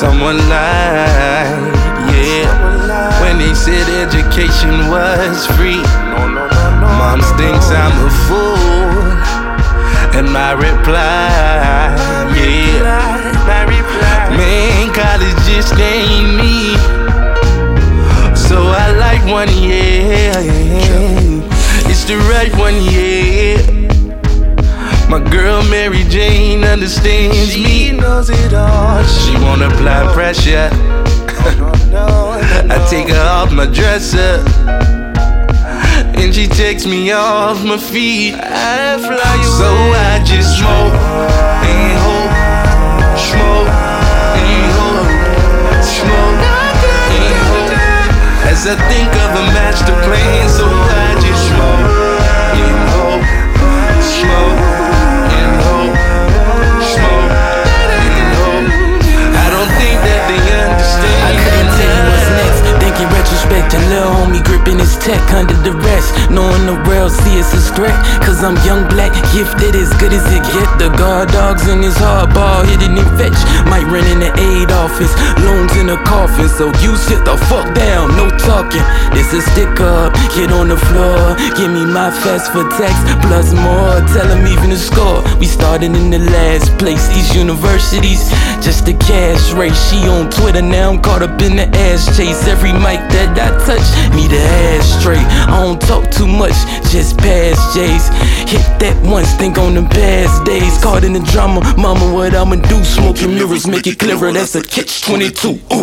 someone lied, yeah. When they said education was free, mom thinks I'm a fool, and my reply, yeah. Man, college just ain't me, so I like one yeah. It's the right one yeah. My girl Mary Jane understands she me. She knows it all. She won't apply pressure. I take her off my dresser. And she takes me off my feet. I fly you So I just smoke and hope. Smoke and hope. Smoke and hope. As I think of a master plan, gripping his tech under the rest. Knowing the world see us as threat. Cause I'm young, black, gifted, as good as it get. The guard dogs in his hardball, hitting and fetch. Might run in the aid office, in a coffin. So you sit the fuck down, no talking. This a stick up, get on the floor. Give me my fast for text, plus more. Tell him even the score. We started in the last place. These universities, just a cash race. She on Twitter now, I'm caught up in the ass chase. Every mic that I touch, need a ashtray. I don't talk too much, just pass J's. Hit that once, think on the past days. Caught in the drama, mama, what I'ma do? Smoking mirrors, make it clearer. That's a catch 22. Ooh.